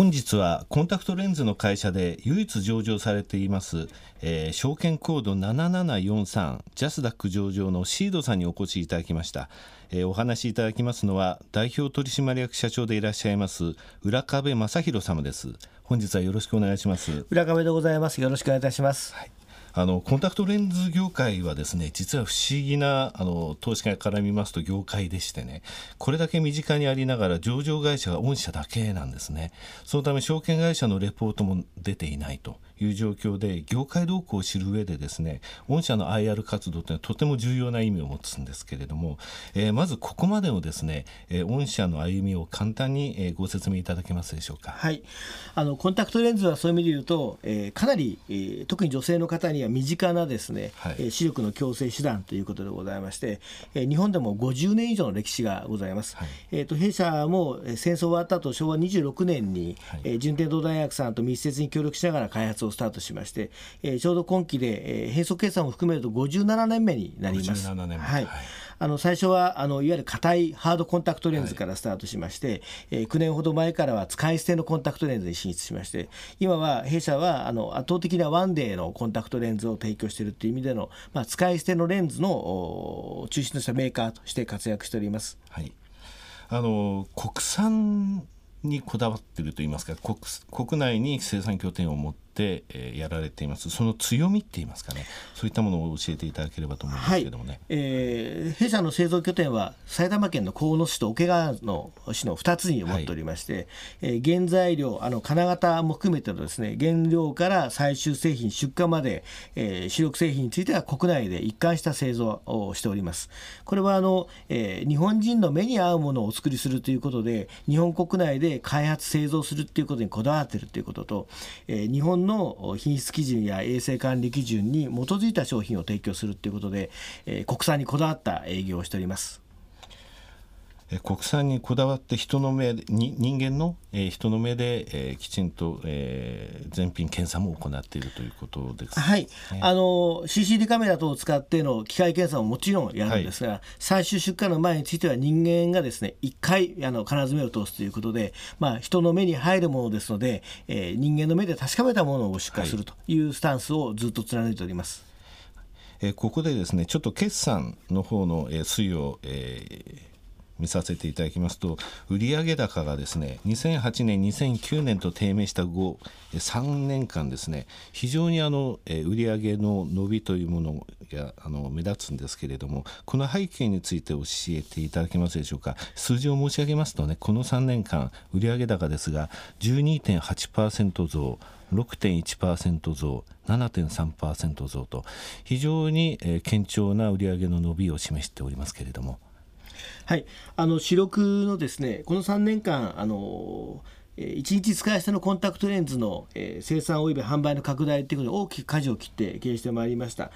本日はコンタクトレンズの会社で唯一上場されています、えー、証券コード7743ジャスダック上場のシードさんにお越しいただきました、えー、お話しいただきますのは代表取締役社長でいらっしゃいます浦壁正弘様です。本日はよろしくお願いします。浦壁でございます。よろしくお願いいたします、はいあのコンタクトレンズ業界はですね実は不思議なあの投資家から見ますと業界でしてねこれだけ身近にありながら上場会社が御社だけなんですね。そのため証券会社のレポートも出ていないと。いう状況で業界動向を知る上でですね御社の IR 活動というのはとても重要な意味を持つんですけれども、えー、まずここまでのですね、えー、御社の歩みを簡単に、えー、ご説明いただけますでしょうか？はいあのコンタクトレンズはそういう意味で言うと、えー、かなり、えー、特に女性の方には身近なですね、はい、視力の矯正手段ということでございまして、えー、日本でも50年以上の歴史がございます。はい、えーと、弊社も戦争終わった後昭和26年に、はい、えー、順天堂大学さんと密接に協力しながら開発をスタートしまして、えー、ちょうど今期で、えー、変則決算も含めると57年目になります。57年はい、あの最初はあのいわゆる硬いハードコンタクトレンズからスタートしまして、はい、えー、9年ほど前からは使い捨てのコンタクトレンズに進出しまして今は弊社はあの圧倒的なワンデーのコンタクトレンズを提供しているという意味での、まあ、使い捨てのレンズの中心としたメーカーとして活躍しております。はい。あの国産にこだわっているといいますか国国内に生産拠点を持って、えー、やられています。その強みって言いますかね。そういったものを教えていただければと思うんですけどもね、はい、えー、弊社の製造拠点は埼玉県の鴻巣市と桶川の市の2つに持っておりまして、はい、えー、原材料あの金型も含めてのですね原料から最終製品出荷まで、えー、主力製品については国内で一貫した製造をしております。これはあの、えー、日本人の目に合うものをお作りするということで日本国内で開発製造するっていうことにこだわっているということと、えー、日本の品質基準や衛生管理基準に基づいた商品を提供するということで、えー、国産にこだわった営業をしております。国産にこだわって人の目に人間の、えー、人の目で、えー、きちんと、えー、全品検査も行っているということです、はい、ね、あの CCD カメラ等を使っての機械検査ももちろんやるんですが、はい、最終出荷の前については人間がですね1回あの必ず目を通すということで、まあ、人の目に入るものですので、えー、人間の目で確かめたものを出荷するというスタンスをずっと貫いております。はい、えー、ここでですねちょっと決算の方の、えー、推移を、えー見させていただきますと売上高がですね2008年2009年と低迷した後3年間ですね非常にあの売上の伸びというものがあの目立つんですけれどもこの背景について教えていただけますでしょうか。数字を申し上げますとねこの3年間売上高ですが12.8%増6.1%増7.3%増と非常に堅調な売上の伸びを示しておりますけれども。はい、あの主力のですねこの3年間あの1日使い捨てのコンタクトレンズの生産及び販売の拡大ということで大きく舵を切って経営してまいりました。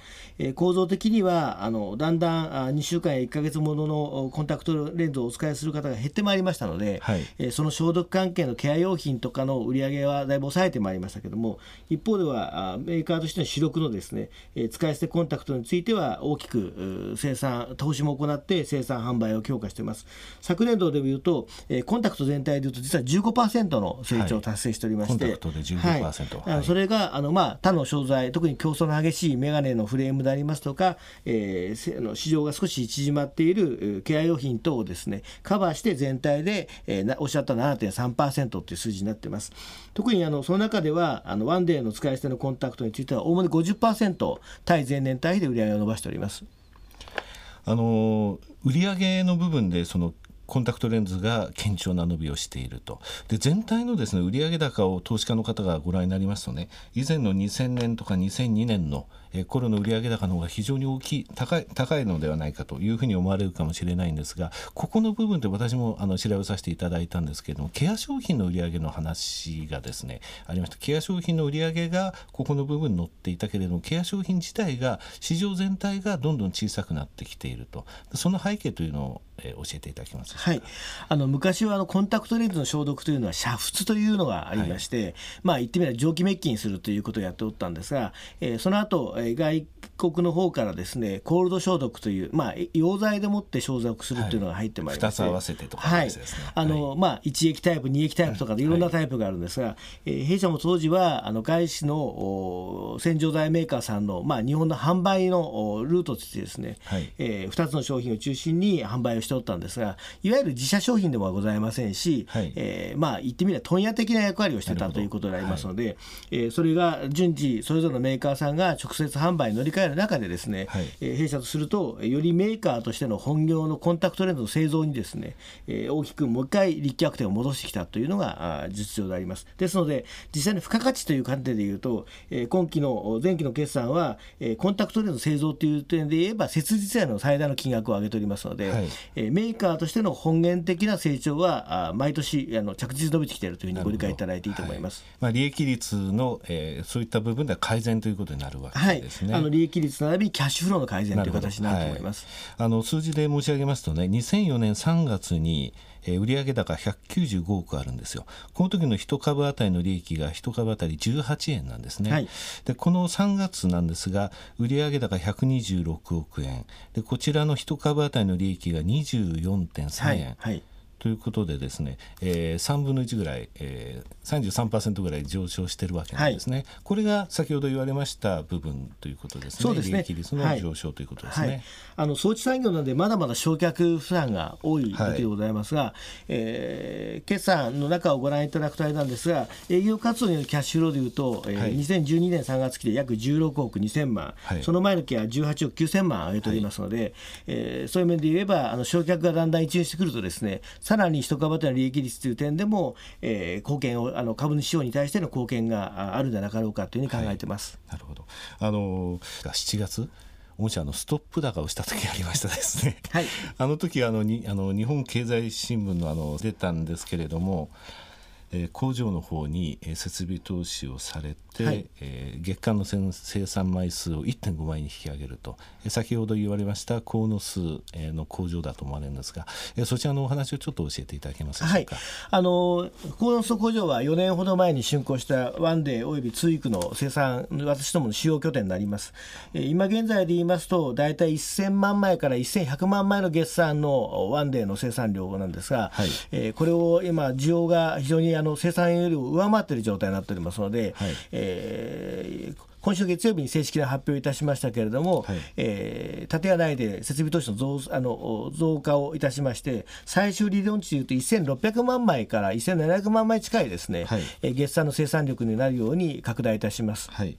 構造的にはあのだんだん2週間や1か月もののコンタクトレンズをお使いする方が減ってまいりましたので、はい、その消毒関係のケア用品とかの売り上げはだいぶ抑えてまいりましたけども一方ではメーカーとしての主力のですね使い捨てコンタクトについては大きく生産投資も行って生産販売を強化しています昨年度でいうとコンタクト全体でいうと実は15%の成長を達成しておりまして、はい。はい、それがあの、まあ、他の商材特に競争の激しいメガネのフレームでありますとか、えー、の市場が少し縮まっているケア用品等をですねカバーして全体で、えー、おっしゃった7.3%という数字になっています。特にあのその中ではあのワンデーの使い捨てのコンタクトについてはおおむね50%対前年対比で売り上げを伸ばしております。あの売上の部分でそのコンタクトレンズが堅調な伸びをしていると。で全体のですね売上高を投資家の方がご覧になりますとね以前の2000年とか2002年のえ頃の売上高の方が非常に大きい高い高いのではないかというふうに思われるかもしれないんですがここの部分で私もあの調べさせていただいたんですけれどもケア商品の売上の話がですねありました。ケア商品の売上がここの部分に載っていたけれどもケア商品自体が市場全体がどんどん小さくなってきていると。その背景というのをえー、教えていただけますはい、あの昔はあのコンタクトレンズの消毒というのは煮沸というのがありまして、はい、まあ言ってみれば蒸気滅菌するということをやっておったんですが、えー、その後、ええー外国の方からですねコールド消毒という、まあ、溶剤でもって消毒するというのが入ってまいりまして、はい二つ合わせてとかはいですね。あのまあ、1液タイプ、2液タイプとかでい。ろんなタイプがあるんですが、えー弊社も当時はあの外資のお洗浄剤メーカーさんの、まあ、日本の販売のおルートとしてですね、はい。え2つの商品を中心に販売をしておったんですがいわゆる自社商品でもございませんし、はい。えーまあ、言ってみれば問屋的な役割をしてたということでありますので、えーそれが順次それぞれのメーカーさんが直接販売に乗り換える中でですね、はい。えー弊社とするとよりメーカーとしての本業のコンタクトレンズの製造にですね、えー大きくもう一回立脚点を戻してきたというのがあー実情であります。ですので実際に付加価値という観点でいうと、えー今期の前期の決算は、えーコンタクトレンズの製造という点で言えば切実への最大の金額を上げておりますので、はい。えーメーカーとしての本源的な成長はあー毎年あの着実に伸びてきているというふうにご理解いただいていいと思います。まあ、利益率の、えーそういった部分では改善ということになるわはいけですね。あの利益率並びにキャッシュフローの改善という形になると思います。はい。あの数字で申し上げますとね2004年3月に、えー売上高195億あるんですよ。この時の1株当たりの利益が1株当たり18円なんですね、はい。でこの3月なんですが売上高126億円。でこちらの1株当たりの利益が24.3円、はい。はいということでですね、えー、3分の1ぐらい、えー、33%ぐらい上昇してるわけなんですね、これが先ほど言われました部分ということですね。そうですね。利益率の上昇ということですね、はい、あの装置産業なのでまだまだ焼却負担が多い時でございますが、えー決算の中をご覧いただくとあれなんですが営業活動によるキャッシュフローでいうと、えーはい。2012年3月期で約16億2000万、はい。その前の期は18億9000万上げておりますので、えーそういう面で言えばあの焼却がだんだん一巡してくるとですねさらに一株当たりの利益率という点でも、えー貢献をあの株主市場に対しての貢献がああるんじゃなかろうかというふうに考えてます。なるほど。あの7月もしあのストップ高をした時ありましたですね。はい あの時あのにあの日本経済新聞のあの出たんですけれども。えー工場の方にえー設備投資をされて、はいえー月間の生生産枚数を1.5倍に引き上げると、えー先ほど言われました鴻巣えーの工場だと思われるんですが、えーそちらのお話をちょっと教えていただけますでしょはいうか。、あの鴻巣工場は4年ほど前に竣工したワンデーおよびツイークの生産、私どもの主要拠点になります。えー今現在で言いますと、大体1000万枚から1100万枚の月産のワンデーの生産量なんですが、はいえーこれを今、需要が非常にあの生産よりも上回っている状態になっておりますので、はいえー今週月曜日に正式な発表いたしましたけれども、はいえー建屋内で設備投資の増あの増加をいたしまして、最終理論値でいうと1600万枚から1700万枚近いですね、はいえー月産の生産力になるように拡大いたします。はい。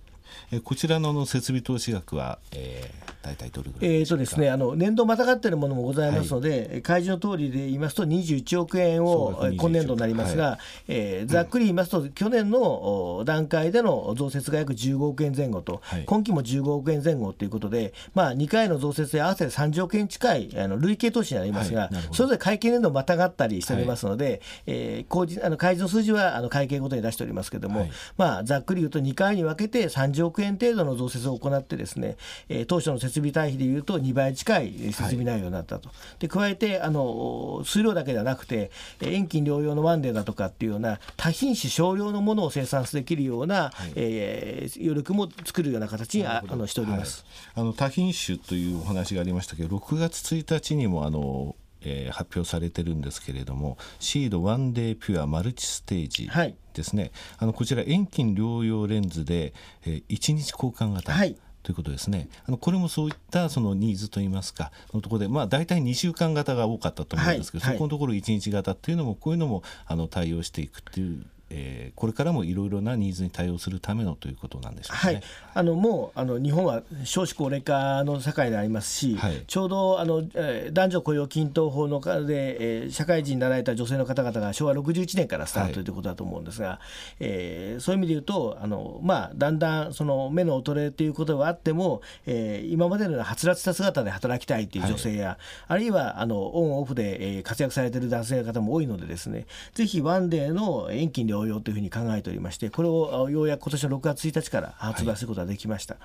えーこちらの設備投資額は、えー、大体どれぐらいえー。とですね、あの年度またがっているものもございますので、開示の通りで言いますと、21億円を総額21今年度になりますが、えーざっくり言いますと、去年のお段階での増設が約15億円前後と、はい。今期も15億円前後ということで、まあ、2回の増設で合わせて30億円近いあの累計投資になりますが、それぞれ会計年度またがったりしておりますので、えー公示あの開示の数字はあの会計ごとに出しておりますけれども、はい。まあ、ざっくり言うと2回に分けて30億円程度の増設を行ってですね、えー当初の設備対比でいうと2倍近い設備内容になったと、で加えてあの数量だけではなくてえー遠近療養のワンデーだとかっていうような多品種少量のものを生産できるような、えー余力も作るような形にああのしております。はい、あの多品種というお話がありましたけど6月1日にもあの、えー発表されてるんですけれどもシードワンデーピュアマルチステージはい。ですね、あのこちら遠近療養レンズで、えー、1日交換型、はいということですね。あのこれもそういったそのニーズといいますかのところで、まあ、大体2週間型が多かったと思うんですけど、はいはい。そこのところ1日型っていうのもこういうのもあの対応していくっていう、えーこれからもいろいろなニーズに対応するためのということなんでしょうかね。はい、あのもうあの日本は少子高齢化の社会でありますし、はい。ちょうどあの、えー男女雇用均等法の中で、えー社会人になられた女性の方々が昭和61年からスターはいトということだと思うんですが、えーそういう意味で言うとあの、まあ、だんだんその目の衰えということがあっても、えー今までのようなはつらつした姿で働きたいという女性や、あるいはあのオンオフで、えー活躍されている男性の方も多いのでですねぜひワンデーの遠近療養というふうに考えておりましてこれをようやく今年の6月1日から発売することができました。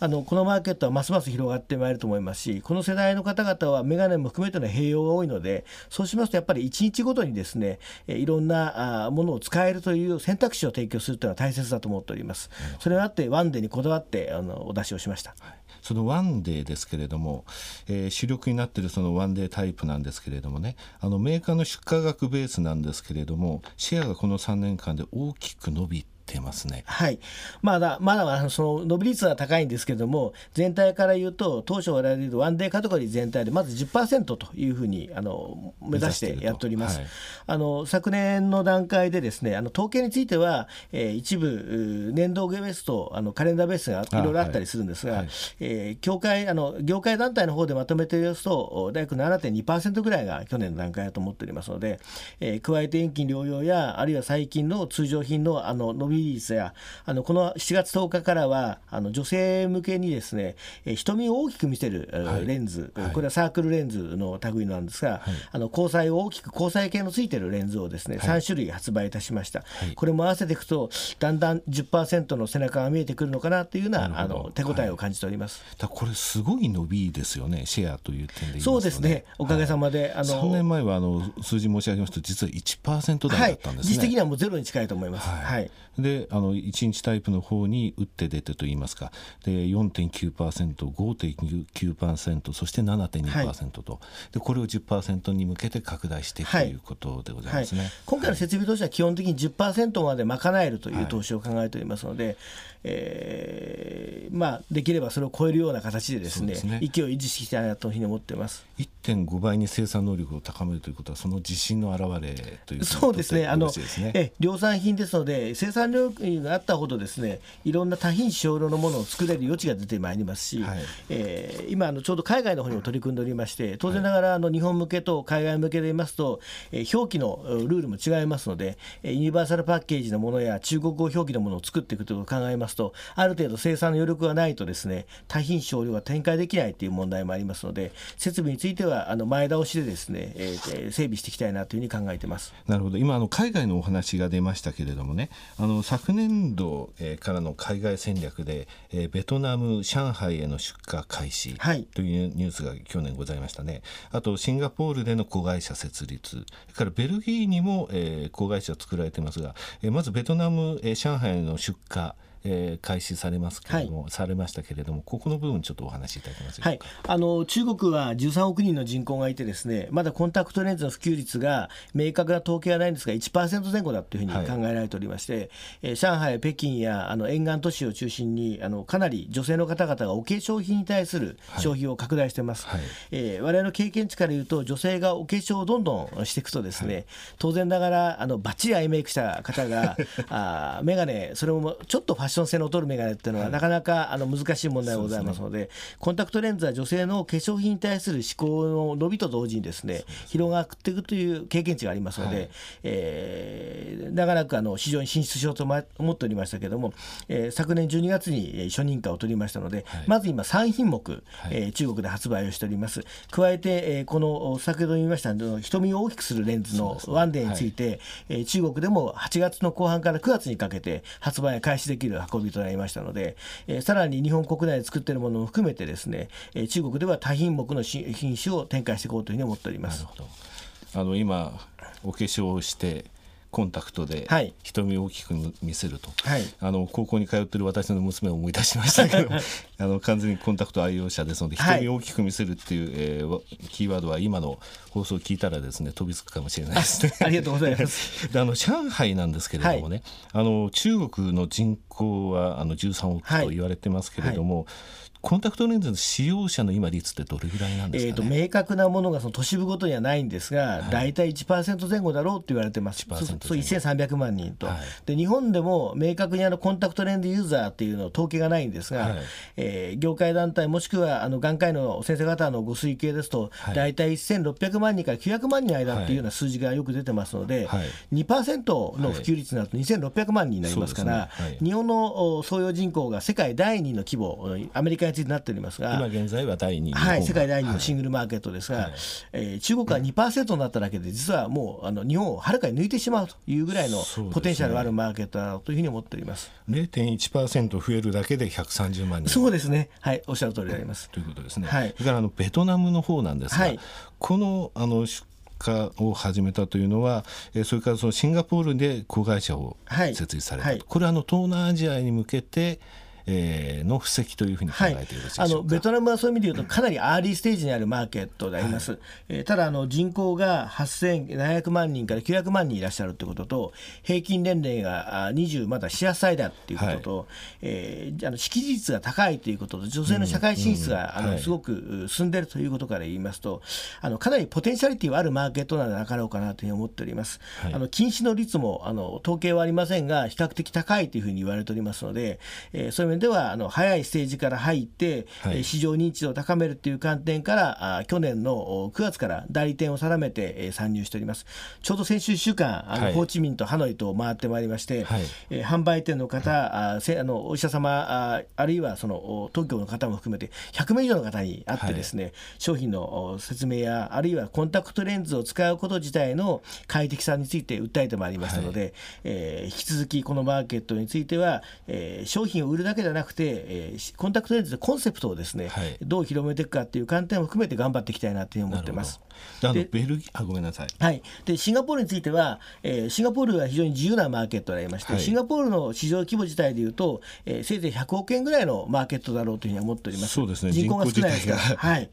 あのこのマーケットはますます広がってまいると思いますしこの世代の方々はメガネも含めての併用が多いのでそうしますとやっぱり1日ごとにですねいろんなものを使えるという選択肢を提供するというのは大切だと思っております。それもあってワンデーにこだわってあのお出しをしました。はいそのワンデーですけれども、えー、主力になっているそのワンデータイプなんですけれどもねあのメーカーの出荷額ベースなんですけれどもシェアがこの3年間で大きく伸びてますね。はい。まだ、まだその伸び率は高いんですけれども、全体から言うと、当初我々でワンデーカテゴリー全体でまず10%というふうにあの目指してやっております。はい、あの昨年の段階でですね、あの統計については、えー、一部年度ベースとあのカレンダーベースがいろいろあったりするんですが、はえー、協会あの業界団体の方でまとめてみますと、大学7.2%ぐらいが去年の段階だと思っておりますので、えー、加えて遠近療養やあるいは最近の通常品のあの伸びリリースやあのこの7月10日からはあの女性向けにですね瞳を大きく見せる、はい、レンズ、はい、これはサークルレンズの類なんですが、はい、あの交際を大きく交際系のついてるレンズをですね、はい、3種類発売いたしました、これも合わせていくとだんだん10%の背中が見えてくるのかなというようなあの手応えを感じております、これすごい伸びですよねシェアという点で、ね、そうですね。おかげさまで、あの3年前はあの数字申し上げますと実は1%台だったんですね、実的にはもうゼロに近いと思います、はい。であの1日タイプの方に打って出てといいますか。で 4.9%5.9% そして7.2%と、はい、でこれを10%に向けて拡大していくということでございますね、はい。はい、今回の設備投資は基本的に10%まで賄えるという投資を考えておりますので、はい、えー、まあ、できればそれを超えるような形でですね、ね、勢いを維持していきたいなというふうに思っています1.5倍に生産能力を高めるということはその自信の表れというそうですね。あのえ量産品ですので生産量があったほどですねいろんな多品種少量のものを作れる余地が出てまいりますし、はい、えー、今あのちょうど海外の方にも取り組んでおりまして当然ながらあの日本向けと海外向けで言いますと、えー、表記のルールも違いますのでユニバーサルパッケージのものや中国語表記のものを作っていくということを考えますとある程度生産の余力がないとですね多品種少量が展開できないという問題もありますので設備についてはあの前倒しでですね、えー、整備していきたいなというふうに考えてます。なるほど今あの海外のお話が出ましたけれどもねあの昨年度、えー、からの海外戦略で、えー、ベトナム上海への出荷開始というニュースが去年ございましたね、あとシンガポールでの子会社設立。それからベルギーにも、えー、子会社作られてますが、えー、まずベトナム、えー、上海への出荷えー、開始されますけれども、はい、されましたけれども、ここの部分、ちょっとお話しいただけますはい、あの中国は13億人の人口がいて、ですねまだコンタクトレンズの普及率が明確な統計はないんですが、1%前後だというふうに考えられておりまして、はい、えー、上海、北京やあの沿岸都市を中心にあの、かなり女性の方々がお化粧品に対する消費を拡大してます。はい。えー、我々の経験値から言うと、女性がお化粧をどんどんしていくと、ですね、はい、当然ながらあのバッチリアイメイクした方が、あ眼鏡それもちょっとファッション性の劣る眼鏡っていうのは、なかなかあの難しい問題がございますので、コンタクトレンズは女性の化粧品に対する思考の伸びと同時にですね広がっていくという経験値がありますので、はい、えー、長らくあの市場に進出しようと思っておりましたけれども、えー、昨年12月に初認可を取りましたので、はい、まず今3品目、はい、えー、中国で発売をしております。加えて、えー、この先ほど言いました瞳を大きくするレンズのワンデーについて、ねはい、えー、中国でも8月の後半から9月にかけて発売開始できる運びとなりましたので、えー、さらに日本国内で作っているものも含めてですね、えー、中国では多品目の品種を展開していこうというふうに思っております。あの今お化粧をしてコンタクトで瞳を大きく見せると、はい、あの高校に通ってる私の娘を思い出しましたけど あの完全にコンタクト愛用者ですので瞳を大きく見せるっていう、えー、キーワードは今の放送を聞いたらですね飛びつくかもしれないですね。ありがとうございます。であの上海なんですけれどもね、はい、あの中国の人口はあの13億と言われてますけれども、はいコンタクトレンズの使用者の今率ってどれぐらいなんですか、ね、えーと、明確なものがその都市部ごとにはないんですが、はい、大体1%前後だろうと言われてます、そう1300万人と、はい、で、日本でも明確にあのコンタクトレンズユーザーっていうの統計がないんですが、はい、えー、業界団体、もしくはあの眼科医の先生方のご推計ですと、はい、大体1600万人から900万人の間っていうような数字がよく出てますので、はい、2%の普及率になると2600万人になりますから、ね、日本の総用人口が世界第2の規模、アメリカ界になっておりますが今現在は第2位はい、世界第2位のシンググルマーケットですが、はい。えー中国が2%になっただけで実はもうあの日本をはるかに抜いてしまうというぐらいのポテンシャルがあるマーケットだというふうに思っております。0.1%増えるだけで130万人。そうですね、はい、おっしゃる通りであります。ということですね。はい。それからあのベトナムの方なんですが、はい。このあの出荷を始めたというのは、えーそれからそのシンガポールで子会社をはい。設立されたと、はい。これはあの東南アジアに向けて、えーの布石というふうに考はいえてよろしいでしょあうか。のベトナムはそういう意味で言うとかなりアーリーステージにあるマーケットであります、えーただあの人口が8700万人から900万人いらっしゃるということと平均年齢があ20まだ4歳だということと、えーあの識字率が高いということと女性の社会進出が、あのはい。すごく進んでいるということから言いますとあのかなりポテンシャリティはあるマーケットなのではなかろうかなというふうに思っております、はい。あの禁止の率もあの統計はありませんが比較的高いというふうに言われておりますので、えーそういう面ではあの早いステージから入って、はい。えー市場認知度を高めるという観点からあ去年のお9月から代理店を定めて、えー参入しております。ちょうど先週1週間あの、はい。ホーチミンとハノイと回ってまいりまして、はい。えー販売店の方、あせあのお医者様ああるいはそのお東京の方も含めて100名以上の方に会ってですね、商品のお説明やあるいはコンタクトレンズを使うこと自体の快適さについて訴えてまいりましたので、えー引き続きこのマーケットについては、えー商品を売るだけじゃなくて、えーしコンタクトレンズのコンセプトをですね、はいどう広めていくかっていう観点も含めて頑張っていきたいなというふうに思ってます。であのでベルギーあごめんなさい。はい、でシンガポールについては、えーシンガポールは非常に自由なマーケットでありまして、はい。シンガポールの市場規模自体でいうと、えーせいぜい100億円ぐらいのマーケットだろうというふうに思っております。そうですね。人口が少ないですから。はい、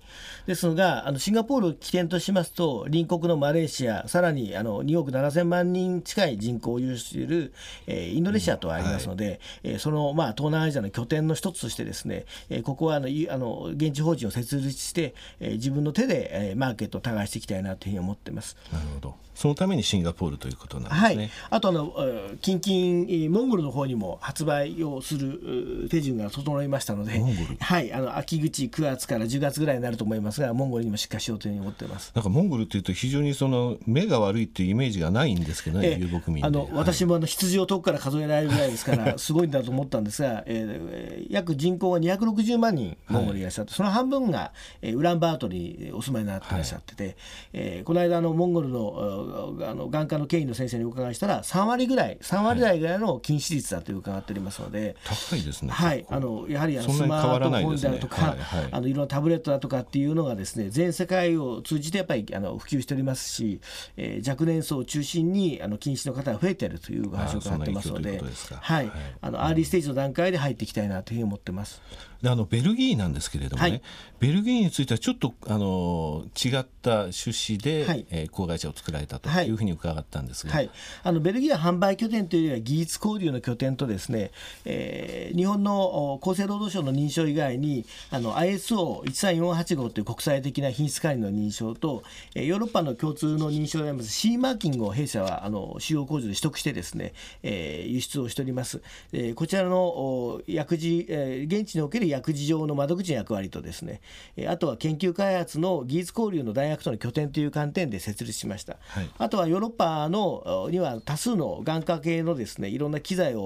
ですがあの、シンガポールを起点としますと、隣国のマレーシア、さらにあの2億7000万人近い人口を有している、えーインドネシアとありますので、えーその、まあ、東南アジアの拠点の一つとしてですね、えーここはあのいあの現地法人を設立して、えー自分の手で、えーマーケットを耕していきたいなというふうに思っています。なるほど。そのためにシンガポールということなんですはいね。、あとあの、えー近々、えーモンゴルの方にも発売をする手順が整いましたので、モンゴルはい、あの秋口、9月から10月ぐらいになると思いますが、モンゴルにも出荷しようというふうに思っています。なんかモンゴルっていうと非常にその目が悪いっていうイメージがないんですけどね、え遊牧民で。あのはい私もあの羊を遠くから数えられるぐらいですから、すごいんだと思ったんですが、えー約人口が260万人、モンゴルにいらっしゃって、その半分が、えーウランバートルにお住まいになっていらっしゃってて、えーこの間あの、モンゴルのああの眼科の権威の先生にお伺いしたら、3割ぐらい、3割台ぐらいの禁止率だと伺っておりますので。高いですね。はい、あのやはりあのスマートフォンであるとか、はいはいあのいろんなタブレットだとかっていうのがですね全世界を通じてやっぱりあの普及しておりますし、えー若年層を中心にあの禁止の方が増えているというお話を伺ってますのではいはいあのアーリーステージの段階で入っていきたいなというふうに思ってます。であのベルギーなんですけれどもね、はいベルギーについてはちょっとあの違った趣旨で、はいえー子会社を作られたというふうに伺ったんですが、はい、あのベルギーは販売拠点というよりは技術交流の拠点とですね、えー日本の厚生労働省の認証以外にあの ISO13485 という国際的な品質管理の認証と、えーヨーロッパの共通の認証であります C マーキングを弊社はあの主要工場で取得してですね、えー輸出をしております、えーこちらのお薬事、えー現地における薬事上の窓口の役割とですね、えーあとは研究開発の技術交流の大学との拠点という観点で設立しました。はいあとはヨーロッパのおには多数の眼科系のですねいろんな機材を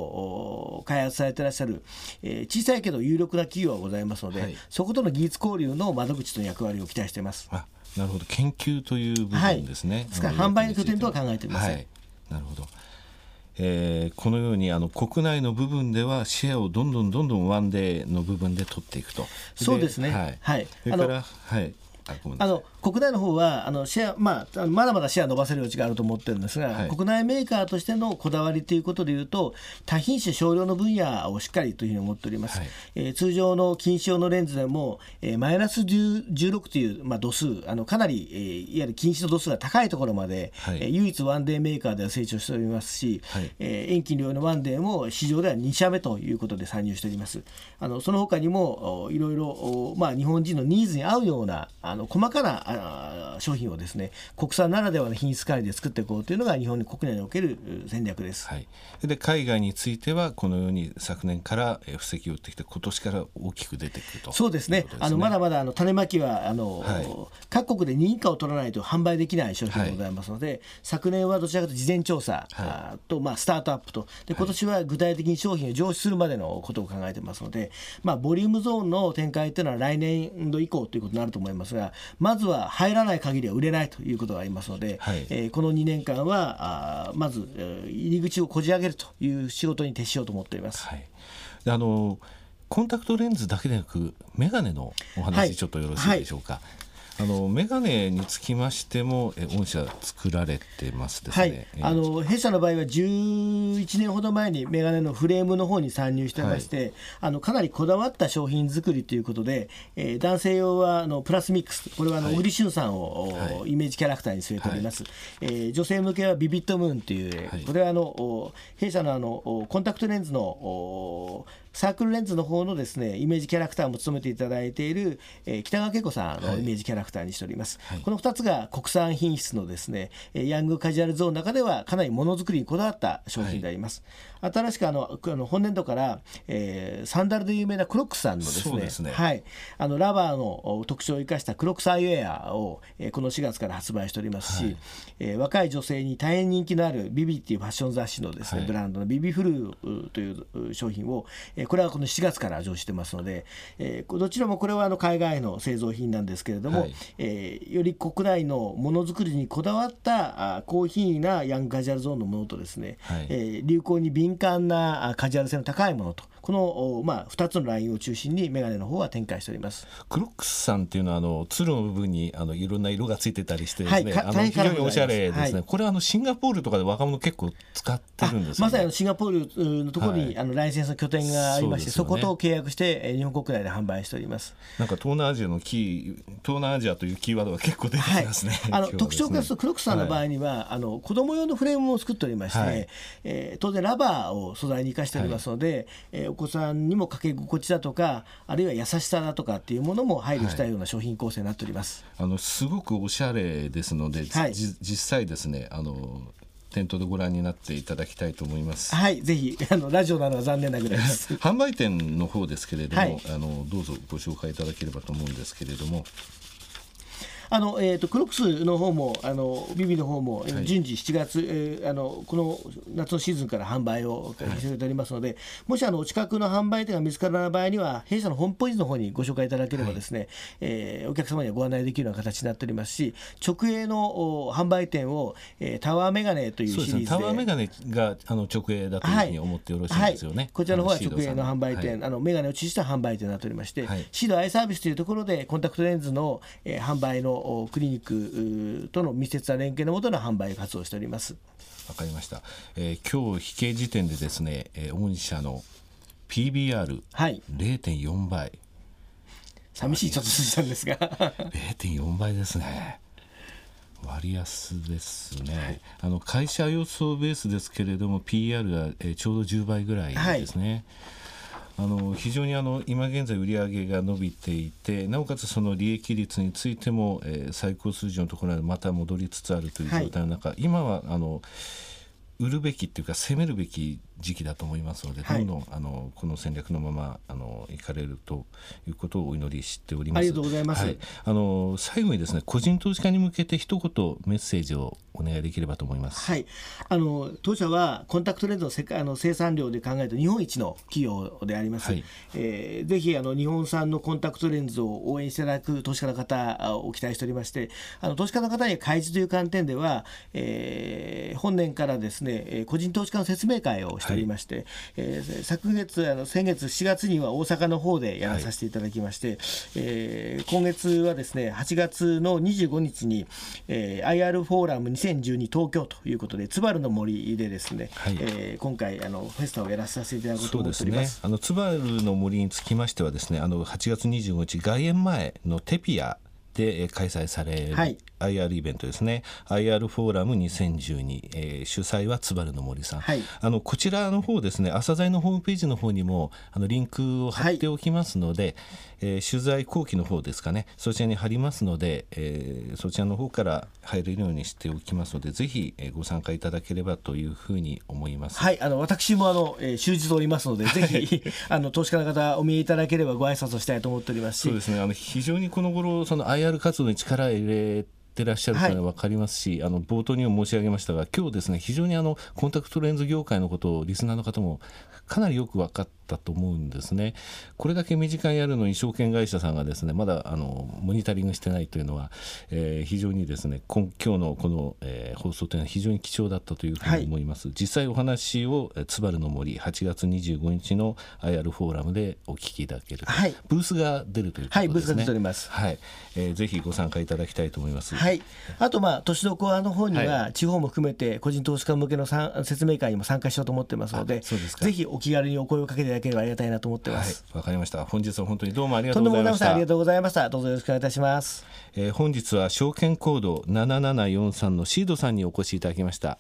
お開発されていらっしゃる、えー小さいけど有力な企業がございますので、はいそことの技術交流の窓口との役割を期待しています。あなるほど研究という部分ですね。はいですから販売の拠点とは考えていませんはい、なるほど。えーこのようにあの国内の部分ではシェアをどんどんどんどんワンデーの部分で取っていくと。そうですねはい。はいそれからはい。あごめんなさいあの国内の方はあのシェア、まあ、まだまだシェア伸ばせる余地があると思ってるんですが、はい。国内メーカーとしてのこだわりということでいうと多品種少量の分野をしっかりというふうに思っております、はい。えー通常の近視用のレンズでも、えーマイナス10 16という、まあ、度数あのかなり、えーいわゆる近視の度数が高いところまで、はい。えー唯一ワンデーメーカーでは製造しておりますし、はい。えー遠近両用のワンデーも市場では2社目ということで参入しております。あのその他にもおいろいろおまあ、日本人のニーズに合うようなあの細かなあ商品をですね国産ならではの品質管理で作っていこうというのが日本国内における戦略です。はい、で海外についてはこのように昨年から布石を打ってきて今年から大きく出てくるとそうですね、ね、あのまだまだあの種まきはあの、はい、各国で認可を取らないと販売できない商品でございますので、はい、昨年はどちらかというと事前調査、はい、と、まあ、スタートアップと。で今年は具体的に商品を上市するまでのことを考えてますので、まあ、ボリュームゾーンの展開というのは来年度以降ということになると思いますがまずは入らない限りは売れないということがありますので、はい、えー、この2年間はあまず、えー、入り口をこじ開げるという仕事に徹しようと思っております。はいあのコンタクトレンズだけでなく眼鏡のお話ちょっとよろしいでしょうか。はいあのメガネにつきましても、え御社作られてますですね。はい、あの弊社の場合は11年ほど前にメガネのフレームの方に参入してまして、はい、あのかなりこだわった商品作りということで、えー、男性用はあのプラスミックス、これはあの、小栗旬さんを、はい、イメージキャラクターに据えております。はい、えー、女性向けはビビットムーンという、これはあの弊社のあのコンタクトレンズのサークルレンズの方のですねイメージキャラクターも務めていただいている、えー、北川景子さんのイメージキャラクターにしております、はい、この2つが国産品質のですねヤングカジュアルゾーンの中ではかなりものづくりにこだわった商品であります、はい、新しくあのあの本年度から、えー、サンダルで有名なクロックさんのですね、ね、はい、あのラバーの特徴を生かしたクロックスアイウェアを、えー、この4月から発売しておりますし、はい、えー、若い女性に大変人気のあるビビっていうファッション雑誌のですね、ブランドのビビフルという商品を、えー、これはこの4月から上市してますので、えー、どちらもこれはあの海外の製造品なんですけれども、はい、えー、より国内のものづくりにこだわったあ高品位なヤングカジュアルゾーンのものとですね、はい、えー、流行に敏敏感なカジュアル性の高いものと。この、まあ、2つのラインを中心にメガネの方は展開しております。クロックスさんっていうのはあのつるの部分にあのいろんな色がついてたりしてですね、はい、あの非常におしゃれですね、はい、これはあのシンガポールとかで若者結構使ってるんです、ね、まさにシンガポールのところに、はい、あのライセンスの拠点がありましてそ,、こと契約して日本国内で販売しております。なんか東南アジアのキー東南アジアというキーワードが結構出てきますね、あの特徴からするとクロックスさんの場合には、あの子供用のフレームを作っておりまして、はい、えー、当然ラバーを素材に生かしておりますので、はい、えー、お子さんにもかけ心地だとかあるいは優しさだとかっていうものも配慮したような商品構成になっております、はい、あのすごくおしゃれですので、はい、実際ですねあの店頭でご覧になっていただきたいと思います。はい、ぜひあのラジオなのは残念なぐらいです。販売店の方ですけれども、はい、あのどうぞご紹介いただければと思うんですけれども。あの、えーと、クロックスの方もあのビビの方も順次7月、はい、えー、あのこの夏のシーズンから販売をしておりますので、はい、もしあのお近くの販売店が見つからない場合には弊社のホームページの方にご紹介いただければですね、はい、えー、お客様にはご案内できるような形になっておりますし直営の販売店を、えー、タワーメガネというシリーズで、ね、タワーメガネがあの直営だというふうに思ってよろしいですよね、こちらの方は直営の販売店、あのメガネを中心した販売店になっておりまして、シードアイサービスというところでコンタクトレンズの、えー、販売のクリニックとの密接な連携のもとの販売活動をしております。わかりました、えー、今日非経時点でですね、えー、御社の PBR0.4 倍、はい、寂しいちょっと数字なんですが。0.4倍ですね。割安ですね、はい、あの会社予想ベースですけれども PR が、えー、ちょうど10倍ぐらいですね、はいあの非常にあの今現在売上が伸びていてなおかつその利益率についても、えー、最高水準のところまでまた戻りつつあるという状態の中、はい、今はあの売るべきっていうか攻めるべき時期だと思いますので、はい、どんどんあのこの戦略のままあの行かれるということをお祈りしております。ありがとうございます。はい、あの最後にですね個人投資家に向けて一言メッセージをお願いできればと思います。はい。あの当社はコンタクトレンズの世界あの生産量で考えると日本一の企業であります。はい、えー、ぜひあの日本産のコンタクトレンズを応援していただく投資家の方を期待しておりまして、あの投資家の方に開示という観点では、えー、本年からですね個人投資家の説明会をしてしておりまして、はい、えー、昨月あの先月4月には大阪の方でやらさせていただきまして、はい、えー、今月はですね8月の25日に、えー、IR フォーラム2012東京ということで津軽の森でですね、はい、えー、今回あのフェスタをやらさせていただくと思っております。すね、あの津軽の森につきましてはですねあの8月25日外苑前のテピアでえー開催されるはい。IR イベントですね。IR フォーラム2012、えー主催はつばるの森さん、はい。あのこちらの方ですね朝材のホームページの方にもあのリンクを貼っておきますので、えー取材後期の方ですかね。そちらに貼りますので、えーそちらの方から入れるようにしておきますのでぜひ、えーご参加いただければというふうに思います。はい、あの私もあの、えー、終日おりますので、ぜひ あの投資家の方お見えいただければご挨拶をしたいと思っておりますし、そうですね。あの非常にこの頃その IR 活動に力を入れてらっしゃるというのは分かりますし、あの冒頭にも申し上げましたが今日ですね非常にあのコンタクトレンズ業界のことをリスナーの方もかなりよく分かったと思うんですね。これだけ身近にあるのに証券会社さんがですねまだあのモニタリングしてないというのは、えー非常にですね今今日のこの、えー放送というのは非常に貴重だったというふうに思います。実際お話をえーつばるの森8月25日の IR フォーラムでお聞きいただけると、はいブースが出るということですね。はいブースが出ておりますはい、えーぜひご参加いただきたいと思います。はい、あと、まあ、年のコアの方には、は地方も含めて個人投資家向けの説明会にも参加しようと思ってますのでぜひお気軽にお声をかけていただければありがたいなと思ってまはいす。、わかりました。本日は本当にどうもありがととうんございました。りがとうございました。どうぞよろしくお願いいたします。えー本日は証券コード7743のシードさんにお越しいただきました。